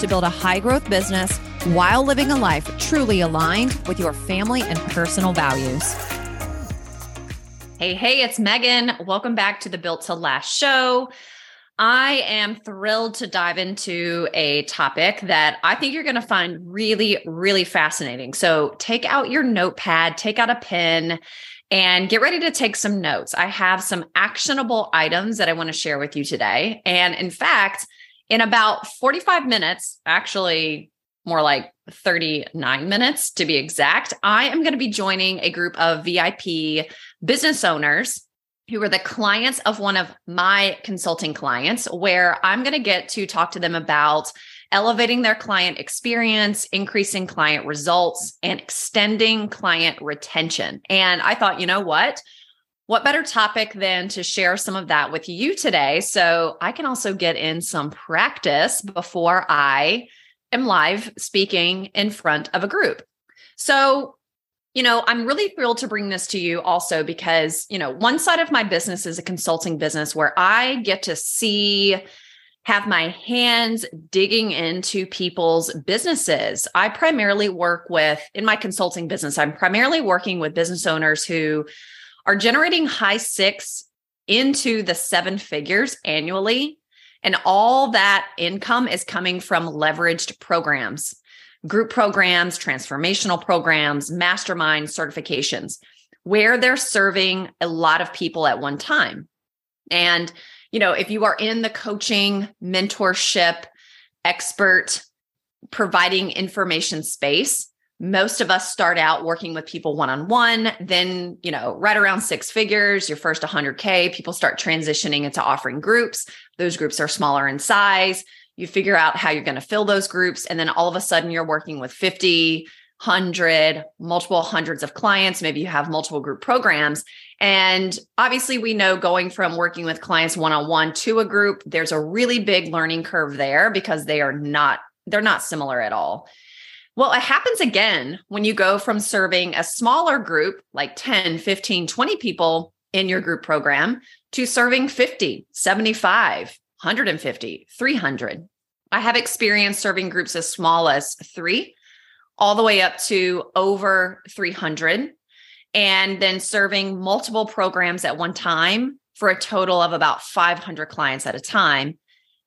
to build a high growth business while living a life truly aligned with your family and personal values. Hey, hey, it's Megan. Welcome back to the Built to Last show. I am thrilled to dive into a topic that I think you're going to find really, really fascinating. So take out your notepad, take out a pen, and get ready to take some notes. I have some actionable items that I want to share with you today. And in fact, in about 45 minutes, actually more like 39 minutes to be exact, I am going to be joining a group of VIP business owners who are the clients of one of my consulting clients, where I'm going to get to talk to them about elevating their client experience, increasing client results, and extending client retention. And I thought, you know what? What better topic than to share some of that with you today? So I can also get in some practice before I am live speaking in front of a group. So, you know, I'm really thrilled to bring this to you also because, you know, one side of my business is a consulting business where I get to see have my hands digging into people's businesses. I primarily work with, in my consulting business, I'm primarily working with business owners who are generating high six into the seven figures annually. And all that income is coming from leveraged programs, group programs, transformational programs, mastermind certifications, where they're serving a lot of people at one time. And you know, if you are in the coaching, mentorship, expert providing information space, most of us start out working with people one on one. Then, you know, right around six figures, your first 100K, people start transitioning into offering groups. Those groups are smaller in size. You figure out how you're going to fill those groups. And then all of a sudden, you're working with 50, 100, multiple hundreds of clients. Maybe you have multiple group programs. And obviously, we know going from working with clients one on one to a group, there's a really big learning curve there because they are not, they're not similar at all. Well, it happens again when you go from serving a smaller group, like 10, 15, 20 people in your group program, to serving 50, 75, 150, 300. I have experience serving groups as small as three all the way up to over 300 and then serving multiple programs at one time for a total of about 500 clients at a time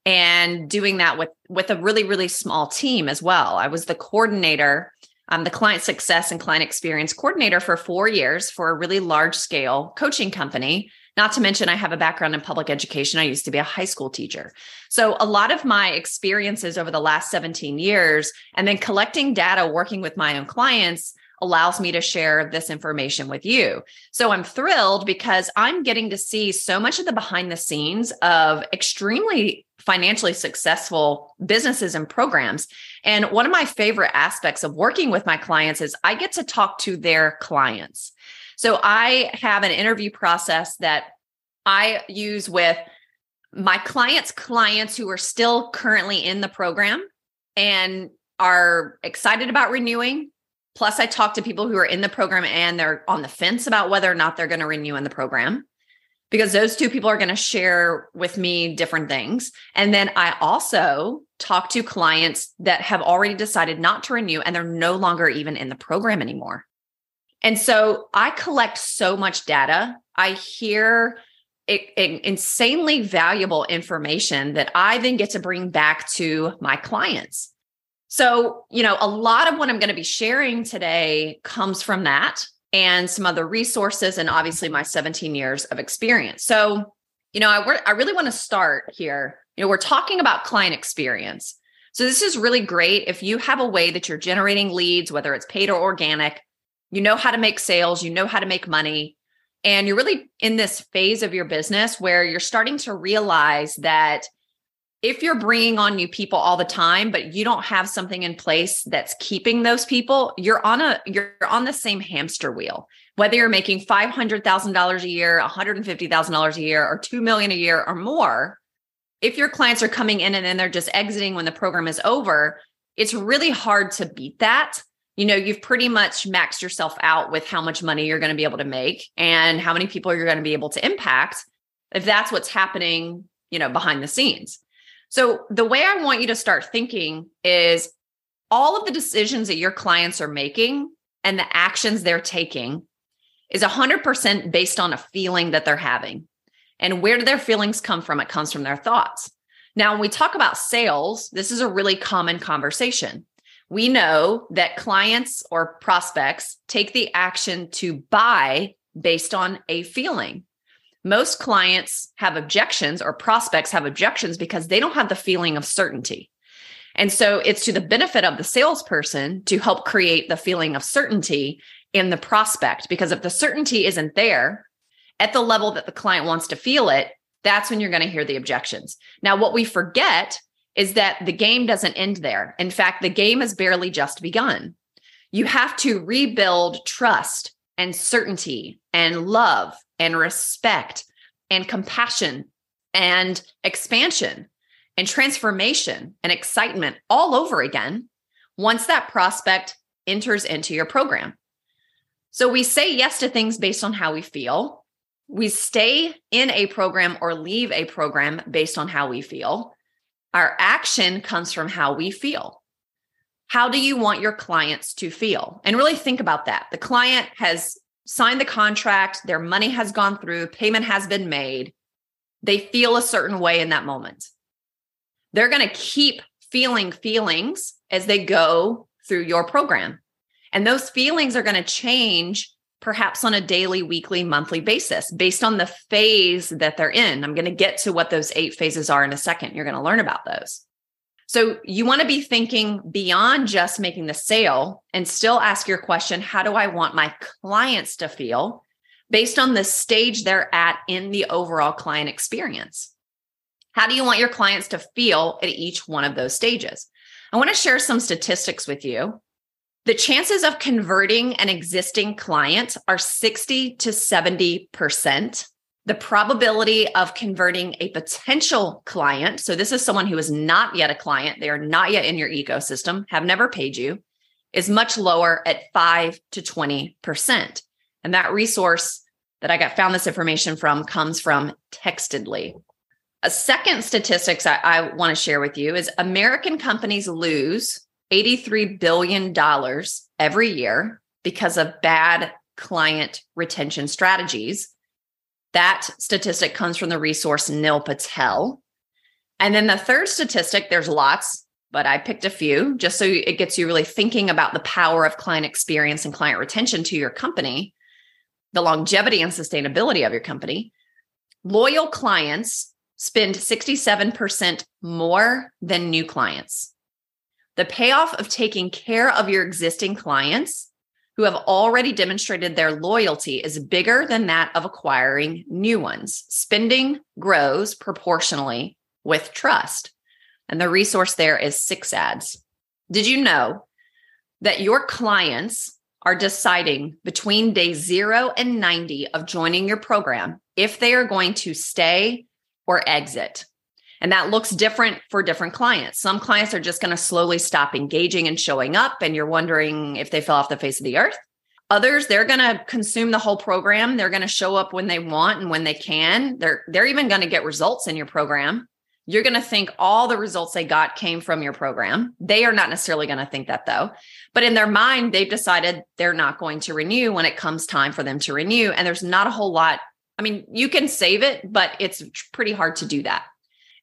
and doing that with with a really really small team as well i was the coordinator I'm the client success and client experience coordinator for four years for a really large scale coaching company not to mention, I have a background in public education. I used to be a high school teacher. So, a lot of my experiences over the last 17 years, and then collecting data, working with my own clients, allows me to share this information with you. So, I'm thrilled because I'm getting to see so much of the behind the scenes of extremely financially successful businesses and programs. And one of my favorite aspects of working with my clients is I get to talk to their clients. So I have an interview process that I use with my clients' clients who are still currently in the program and are excited about renewing. Plus, I talk to people who are in the program and they're on the fence about whether or not they're going to renew in the program because those two people are going to share with me different things. And then I also talk to clients that have already decided not to renew and they're no longer even in the program anymore. And so I collect so much data. I hear it, it, insanely valuable information that I then get to bring back to my clients. So, you know, a lot of what I'm going to be sharing today comes from that and some other resources, and obviously my 17 years of experience. So, you know, I, I really want to start here. You know, we're talking about client experience. So, this is really great if you have a way that you're generating leads, whether it's paid or organic, you know how to make sales, you know how to make money, and you're really in this phase of your business where you're starting to realize that if you're bringing on new people all the time but you don't have something in place that's keeping those people you're on a you're on the same hamster wheel whether you're making $500,000 a year, $150,000 a year or 2 million a year or more, if your clients are coming in and then they're just exiting when the program is over, it's really hard to beat that. You know, you've pretty much maxed yourself out with how much money you're going to be able to make and how many people you're going to be able to impact if that's what's happening, you know, behind the scenes. So, the way I want you to start thinking is all of the decisions that your clients are making and the actions they're taking is 100% based on a feeling that they're having. And where do their feelings come from? It comes from their thoughts. Now, when we talk about sales, this is a really common conversation. We know that clients or prospects take the action to buy based on a feeling. Most clients have objections or prospects have objections because they don't have the feeling of certainty. And so it's to the benefit of the salesperson to help create the feeling of certainty in the prospect because if the certainty isn't there at the level that the client wants to feel it, that's when you're going to hear the objections. Now, what we forget is that the game doesn't end there. In fact, the game has barely just begun. You have to rebuild trust and certainty and love and respect and compassion and expansion and transformation and excitement all over again once that prospect enters into your program. So we say yes to things based on how we feel. We stay in a program or leave a program based on how we feel. Our action comes from how we feel. How do you want your clients to feel? And really think about that. The client has signed the contract, their money has gone through, payment has been made. They feel a certain way in that moment. They're going to keep feeling feelings as they go through your program. And those feelings are going to change perhaps on a daily, weekly, monthly basis based on the phase that they're in. I'm going to get to what those eight phases are in a second. You're going to learn about those. So you want to be thinking beyond just making the sale and still ask your question How do I want my clients to feel based on the stage they're at in the overall client experience? How do you want your clients to feel at each one of those stages? I want to share some statistics with you the chances of converting an existing client are 60 to 70%. The probability of converting a potential client, so this is someone who is not yet a client, they are not yet in your ecosystem, have never paid you, is much lower at 5 to 20%. And that resource that I got found this information from comes from Textedly. A second statistics I, I want to share with you is American companies lose $83 billion every year because of bad client retention strategies. That statistic comes from the resource Neil Patel. And then the third statistic, there's lots, but I picked a few just so it gets you really thinking about the power of client experience and client retention to your company, the longevity and sustainability of your company. Loyal clients spend 67% more than new clients. The payoff of taking care of your existing clients who have already demonstrated their loyalty is bigger than that of acquiring new ones. Spending grows proportionally with trust. And the resource there is Sixads. Did you know that your clients are deciding between day zero and 90 of joining your program if they are going to stay or exit? And that looks different for different clients. Some clients are just going to slowly stop engaging and showing up, and you're wondering if they fell off the face of the earth. Others, they're going to consume the whole program. They're going to show up when they want and when they can. They're they're even going to get results in your program. You're going to think all the results they got came from your program. They are not necessarily going to think that though. But in their mind, they've decided they're not going to renew when it comes time for them to renew. And there's not a whole lot. I mean, you can save it, but it's pretty hard to do that.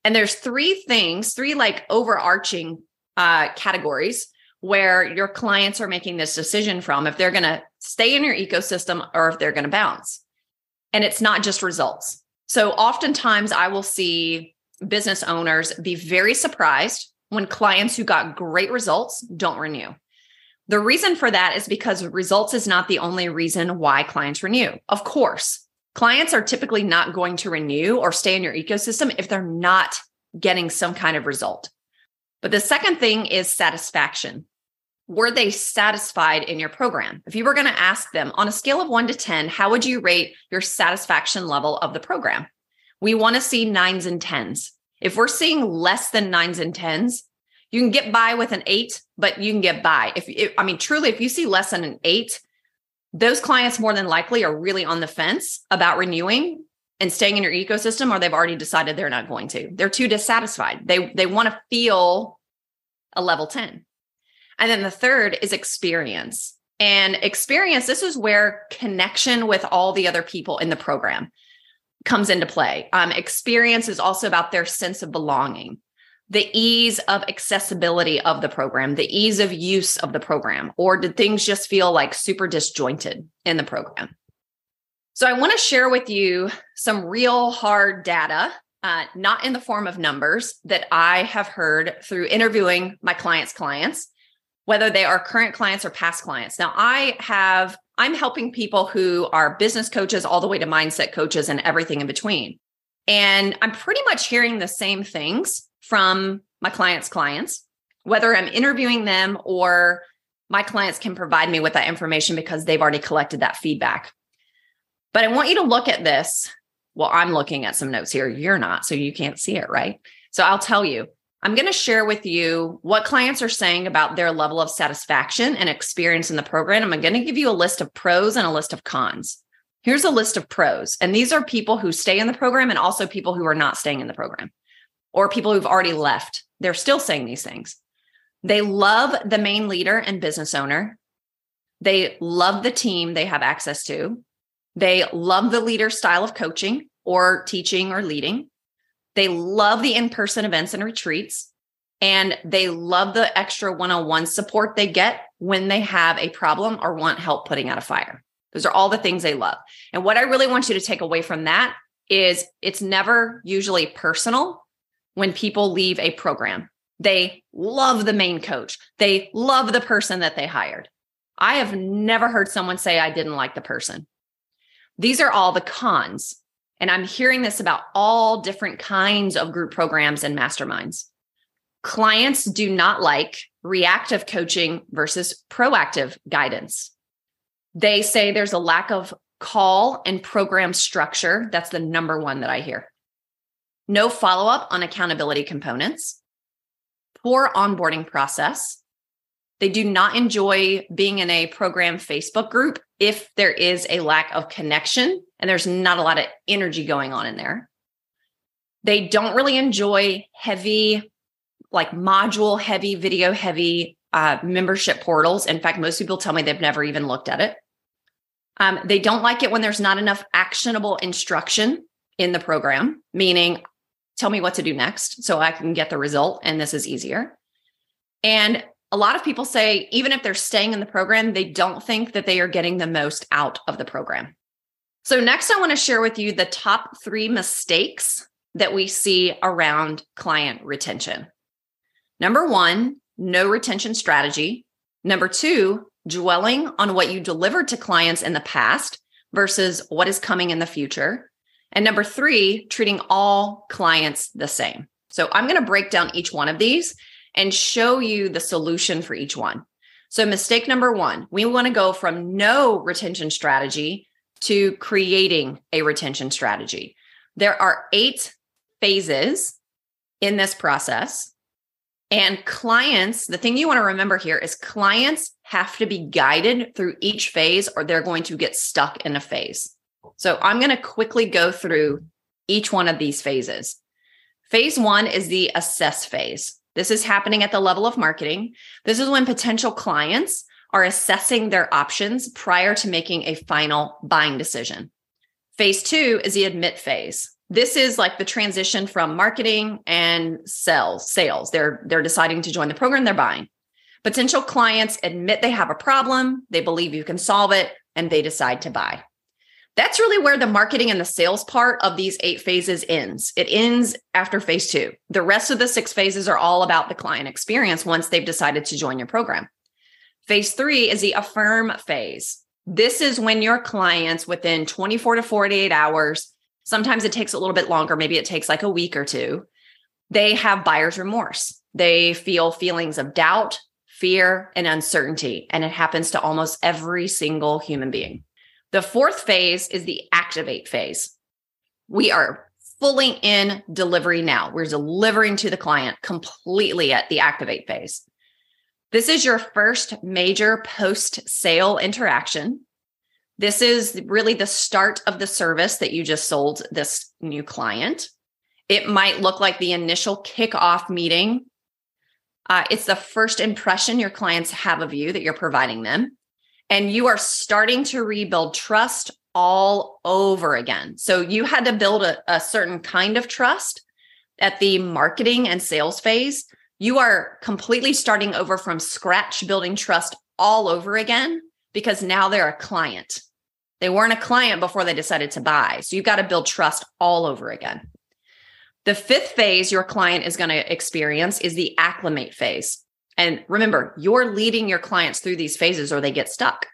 And there's three things, three like overarching uh, categories where your clients are making this decision from if they're going to stay in your ecosystem or if they're going to bounce. And it's not just results. So oftentimes I will see business owners be very surprised when clients who got great results don't renew. The reason for that is because results is not the only reason why clients renew. Of course, clients are typically not going to renew or stay in your ecosystem if they're not getting some kind of result. But the second thing is satisfaction. Were they satisfied in your program? If you were going to ask them on a scale of one to 10, how would you rate your satisfaction level of the program? We want to see nines and tens. If we're seeing less than nines and tens, you can get by with an eight, but you can get by. If, I mean, truly, if you see less than an eight, those clients more than likely are really on the fence about renewing and staying in your ecosystem or they've already decided they're not going to. They're too dissatisfied. They they want to feel a level 10 and then the third is experience. And experience this is where connection with all the other people in the program comes into play. Um, experience is also about their sense of belonging the ease of accessibility of the program the ease of use of the program or did things just feel like super disjointed in the program so, I want to share with you some real hard data, uh, not in the form of numbers, that I have heard through interviewing my clients' clients, whether they are current clients or past clients. Now, I have, I'm helping people who are business coaches all the way to mindset coaches and everything in between. And I'm pretty much hearing the same things from my clients' clients, whether I'm interviewing them or my clients can provide me with that information because they've already collected that feedback. But I want you to look at this. Well, I'm looking at some notes here. You're not, so you can't see it, right? So I'll tell you, I'm going to share with you what clients are saying about their level of satisfaction and experience in the program. I'm going to give you a list of pros and a list of cons. Here's a list of pros. And these are people who stay in the program and also people who are not staying in the program or people who've already left. They're still saying these things. They love the main leader and business owner. They love the team they have access to. They love the leader style of coaching or teaching or leading. They love the in person events and retreats. And they love the extra one on one support they get when they have a problem or want help putting out a fire. Those are all the things they love. And what I really want you to take away from that is it's never usually personal when people leave a program. They love the main coach, they love the person that they hired. I have never heard someone say, I didn't like the person. These are all the cons. And I'm hearing this about all different kinds of group programs and masterminds. Clients do not like reactive coaching versus proactive guidance. They say there's a lack of call and program structure. That's the number one that I hear. No follow up on accountability components, poor onboarding process, they do not enjoy being in a program Facebook group if there is a lack of connection and there's not a lot of energy going on in there. They don't really enjoy heavy, like module heavy, video heavy uh, membership portals. In fact, most people tell me they've never even looked at it. Um, they don't like it when there's not enough actionable instruction in the program, meaning tell me what to do next so I can get the result and this is easier. And a lot of people say, even if they're staying in the program, they don't think that they are getting the most out of the program. So, next, I want to share with you the top three mistakes that we see around client retention. Number one, no retention strategy. Number two, dwelling on what you delivered to clients in the past versus what is coming in the future. And number three, treating all clients the same. So, I'm going to break down each one of these and show you the solution for each one. So, mistake number one, we want to go from no retention strategy to creating a retention strategy. There are eight phases in this process. And clients, the thing you want to remember here is clients have to be guided through each phase or they're going to get stuck in a phase. So I'm going to quickly go through each one of these phases. Phase one is the assess phase. This is happening at the level of marketing. This is when potential clients are assessing their options prior to making a final buying decision. Phase two is the admit phase. This is like the transition from marketing and sales, sales. They're they're deciding to join the program, they're buying. Potential clients admit they have a problem, they believe you can solve it, and they decide to buy that's really where the marketing and the sales part of these eight phases ends. It ends after phase two. The rest of the six phases are all about the client experience once they've decided to join your program. Phase three is the affirm phase. This is when your clients within 24 to 48 hours, sometimes it takes a little bit longer, maybe it takes like a week or two, They have buyer's remorse. They feel feelings of doubt, fear, and uncertainty. And it happens to almost every single human being. The fourth phase is the activate phase. We are fully in delivery now. We're delivering to the client completely at the activate phase. This is your first major post sale interaction. This is really the start of the service that you just sold this new client. It might look like the initial kickoff meeting. Uh, it's the first impression your clients have of you that you're providing them. And you are starting to rebuild trust all over again. So you had to build a, a certain kind of trust at the marketing and sales phase. You are completely starting over from scratch, building trust all over again because now they're a client. They weren't a client before they decided to buy. So you've got to build trust all over again. The fifth phase your client is going to experience is the acclimate phase. And remember, you're leading your clients through these phases or they get stuck.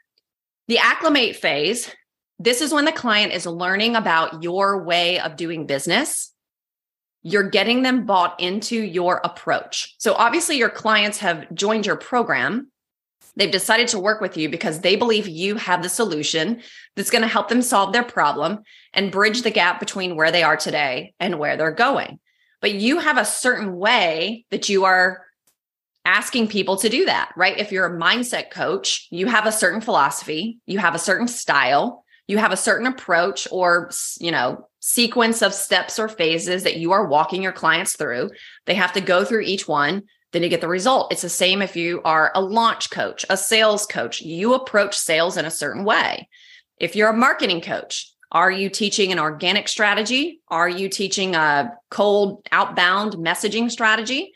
The acclimate phase, this is when the client is learning about your way of doing business. You're getting them bought into your approach. So obviously, your clients have joined your program. They've decided to work with you because they believe you have the solution that's going to help them solve their problem and bridge the gap between where they are today and where they're going. But you have a certain way that you are asking people to do that, right? If you're a mindset coach, you have a certain philosophy, you have a certain style, you have a certain approach or, you know, sequence of steps or phases that you are walking your clients through. They have to go through each one then you get the result. It's the same if you are a launch coach, a sales coach, you approach sales in a certain way. If you're a marketing coach, are you teaching an organic strategy? Are you teaching a cold outbound messaging strategy?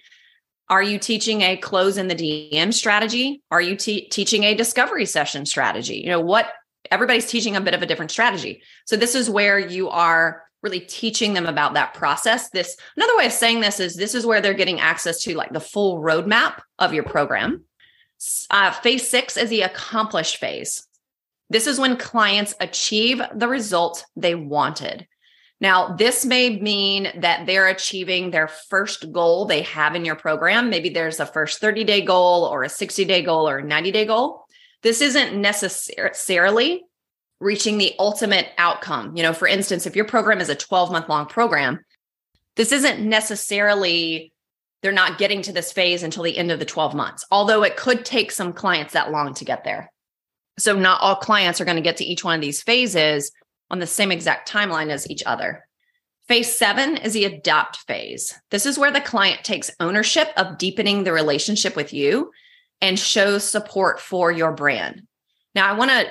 Are you teaching a close in the DM strategy? Are you te- teaching a discovery session strategy? You know, what everybody's teaching a bit of a different strategy. So, this is where you are really teaching them about that process. This another way of saying this is this is where they're getting access to like the full roadmap of your program. Uh, phase six is the accomplish phase. This is when clients achieve the result they wanted. Now, this may mean that they're achieving their first goal they have in your program. Maybe there's a first 30 day goal or a 60 day goal or a 90 day goal. This isn't necessarily reaching the ultimate outcome. You know, for instance, if your program is a 12 month long program, this isn't necessarily they're not getting to this phase until the end of the 12 months, although it could take some clients that long to get there. So, not all clients are going to get to each one of these phases on the same exact timeline as each other. Phase seven is the adopt phase. This is where the client takes ownership of deepening the relationship with you and shows support for your brand. Now, I want to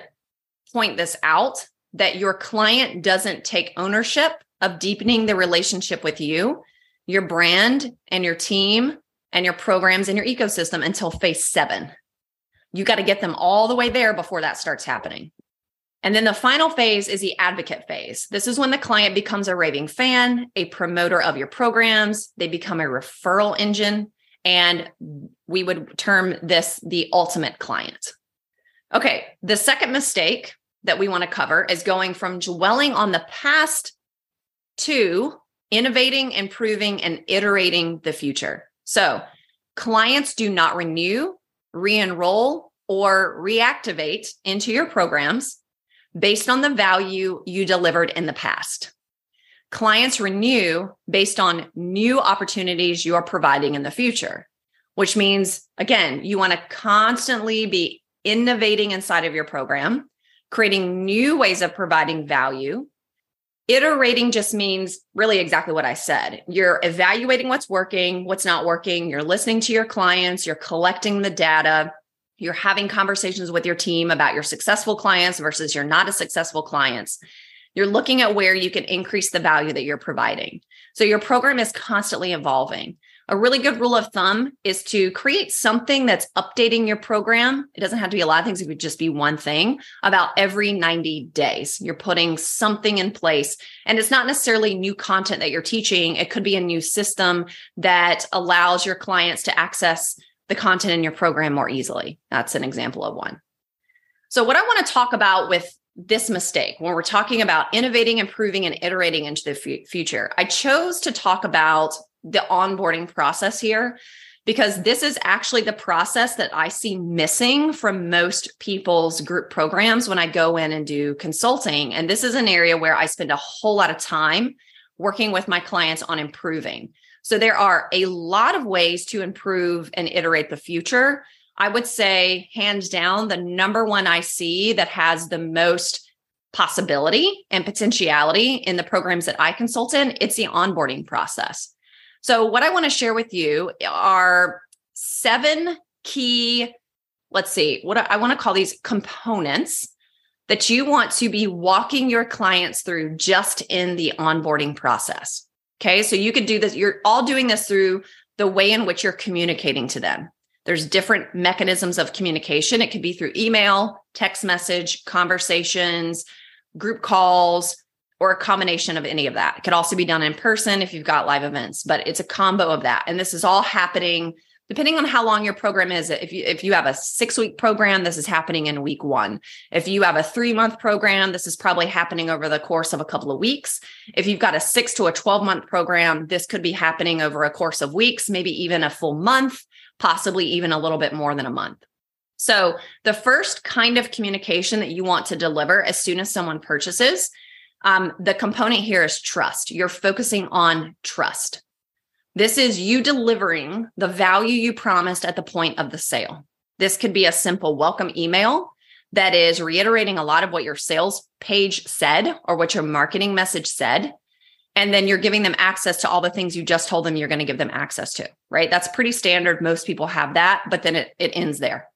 point this out that your client doesn't take ownership of deepening the relationship with you, your brand, and your team, and your programs and your ecosystem until phase seven. You got to get them all the way there before that starts happening. And then the final phase is the advocate phase. This is when the client becomes a raving fan, a promoter of your programs, they become a referral engine, and we would term this the ultimate client. Okay, the second mistake that we want to cover is going from dwelling on the past to innovating, improving, and iterating the future. So, clients do not renew, re enroll, or reactivate into your programs based on the value you delivered in the past. Clients renew based on new opportunities you are providing in the future, which means, again, you want to constantly be innovating inside of your program creating new ways of providing value. Iterating just means really exactly what I said. You're evaluating what's working, what's not working. You're listening to your clients, you're collecting the data, you're having conversations with your team about your successful clients versus your not as successful clients. You're looking at where you can increase the value that you're providing. So your program is constantly evolving. A really good rule of thumb is to create something that's updating your program. It doesn't have to be a lot of things, it could just be one thing about every 90 days. You're putting something in place. And it's not necessarily new content that you're teaching, it could be a new system that allows your clients to access the content in your program more easily. That's an example of one. So, what I want to talk about with this mistake when we're talking about innovating, improving, and iterating into the f- future, I chose to talk about the onboarding process here because this is actually the process that I see missing from most people's group programs when I go in and do consulting. And this is an area where I spend a whole lot of time working with my clients on improving. So there are a lot of ways to improve and iterate the future. I would say, hands down, the number one I see that has the most possibility and potentiality in the programs that I consult in, it's the onboarding process. So, what I want to share with you are seven key, let's see, what I want to call these components that you want to be walking your clients through just in the onboarding process. Okay. So, you could do this, you're all doing this through the way in which you're communicating to them. There's different mechanisms of communication. It could be through email, text message, conversations, group calls, or a combination of any of that. It could also be done in person if you've got live events, but it's a combo of that. And this is all happening depending on how long your program is. If you if you have a 6-week program, this is happening in week 1. If you have a 3-month program, this is probably happening over the course of a couple of weeks. If you've got a 6 to a 12-month program, this could be happening over a course of weeks, maybe even a full month, possibly even a little bit more than a month. So, the first kind of communication that you want to deliver as soon as someone purchases um, the component here is trust. You're focusing on trust. This is you delivering the value you promised at the point of the sale. This could be a simple welcome email that is reiterating a lot of what your sales page said or what your marketing message said. And then you're giving them access to all the things you just told them you're going to give them access to, right? That's pretty standard. Most people have that, but then it, it ends there.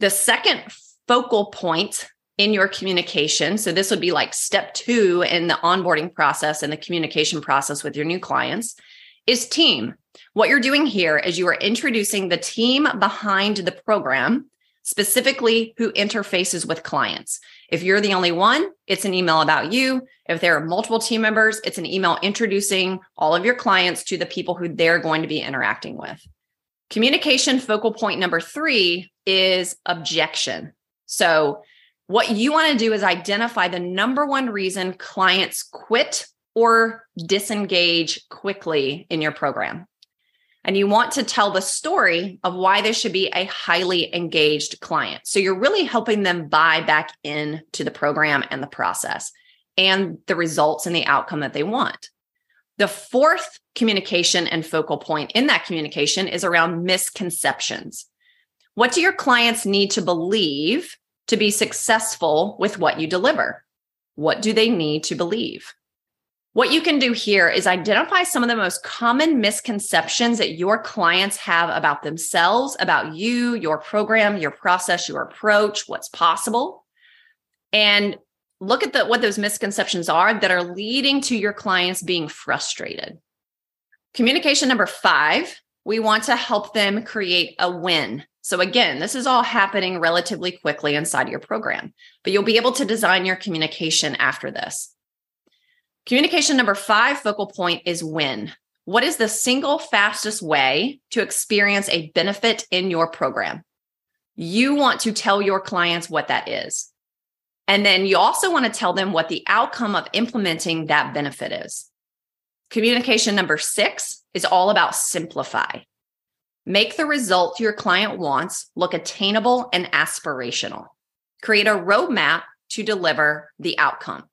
The second focal point in your communication. So, this would be like step two in the onboarding process and the communication process with your new clients is team. What you're doing here is you are introducing the team behind the program, specifically who interfaces with clients. If you're the only one, it's an email about you. If there are multiple team members, it's an email introducing all of your clients to the people who they're going to be interacting with. Communication focal point number three is objection. So, what you want to do is identify the number one reason clients quit or disengage quickly in your program. And you want to tell the story of why this should be a highly engaged client. So you're really helping them buy back into the program and the process and the results and the outcome that they want. The fourth communication and focal point in that communication is around misconceptions. What do your clients need to believe to be successful with what you deliver? What do they need to believe? What you can do here is identify some of the most common misconceptions that your clients have about themselves, about you, your program, your process, your approach, what's possible. And look at the, what those misconceptions are that are leading to your clients being frustrated. Communication number five, we want to help them create a win so again, this is all happening relatively quickly inside your program, but you'll be able to design your communication after this. Communication number five focal point is when. What is the single fastest way to experience a benefit in your program? You want to tell your clients what that is. And then you also want to tell them what the outcome of implementing that benefit is. Communication number six is all about simplify. Make the result your client wants look attainable and aspirational. Create a roadmap to deliver the outcome.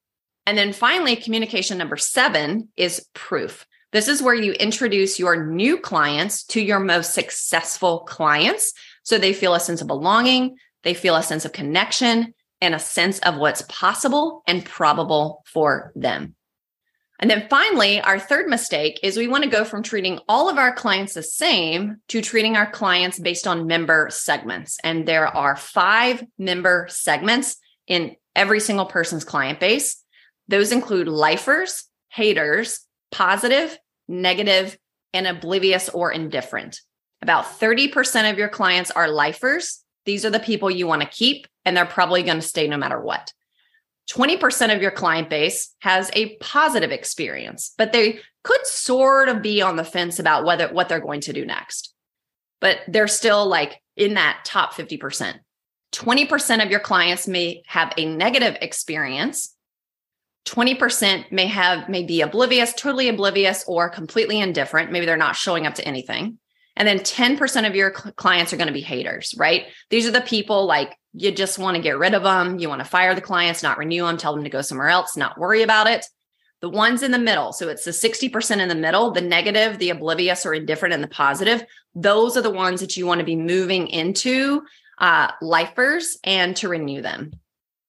And then finally, communication number seven is proof. This is where you introduce your new clients to your most successful clients so they feel a sense of belonging, they feel a sense of connection, and a sense of what's possible and probable for them. And then finally, our third mistake is we want to go from treating all of our clients the same to treating our clients based on member segments. And there are five member segments in every single person's client base. Those include lifers, haters, positive, negative, and oblivious or indifferent. About 30% of your clients are lifers. These are the people you want to keep, and they're probably going to stay no matter what. 20% of your client base has a positive experience, but they could sort of be on the fence about whether what they're going to do next. But they're still like in that top 50%. 20% of your clients may have a negative experience, 20% may have may be oblivious, totally oblivious, or completely indifferent. Maybe they're not showing up to anything. And then 10% of your cl- clients are going to be haters, right? These are the people like you just want to get rid of them. You want to fire the clients, not renew them, tell them to go somewhere else, not worry about it. The ones in the middle, so it's the 60% in the middle, the negative, the oblivious or indifferent, and the positive, those are the ones that you want to be moving into uh, lifers and to renew them.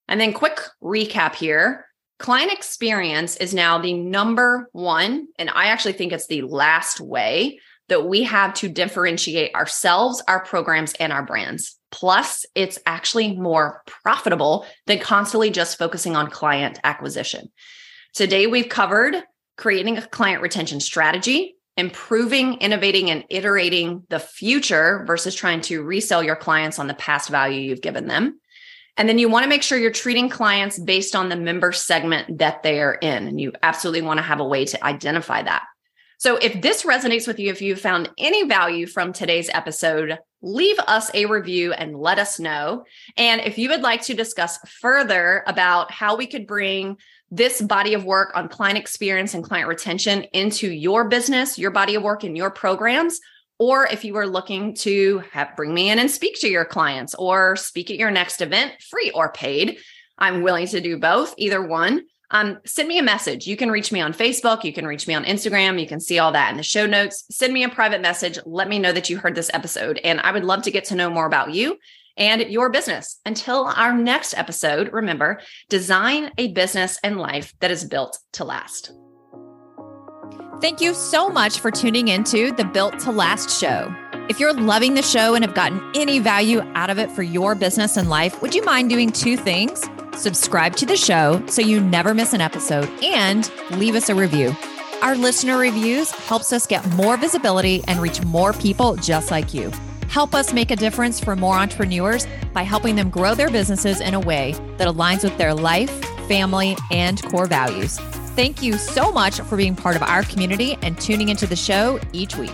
And then, quick recap here client experience is now the number one, and I actually think it's the last way that we have to differentiate ourselves, our programs, and our brands. Plus, it's actually more profitable than constantly just focusing on client acquisition. Today, we've covered creating a client retention strategy, improving, innovating, and iterating the future versus trying to resell your clients on the past value you've given them. And then you want to make sure you're treating clients based on the member segment that they are in. And you absolutely want to have a way to identify that. So if this resonates with you, if you found any value from today's episode, leave us a review and let us know. And if you would like to discuss further about how we could bring this body of work on client experience and client retention into your business, your body of work, and your programs, or if you are looking to have, bring me in and speak to your clients or speak at your next event, free or paid, I'm willing to do both, either one um, send me a message. You can reach me on Facebook. You can reach me on Instagram. You can see all that in the show notes. Send me a private message. Let me know that you heard this episode. And I would love to get to know more about you and your business. Until our next episode, remember design a business and life that is built to last. Thank you so much for tuning into the Built to Last show. If you're loving the show and have gotten any value out of it for your business and life, would you mind doing two things? subscribe to the show so you never miss an episode, and leave us a review. Our listener reviews helps us get more visibility and reach more people just like you. Help us make a difference for more entrepreneurs by helping them grow their businesses in a way that aligns with their life, family, and core values. Thank you so much for being part of our community and tuning into the show each week.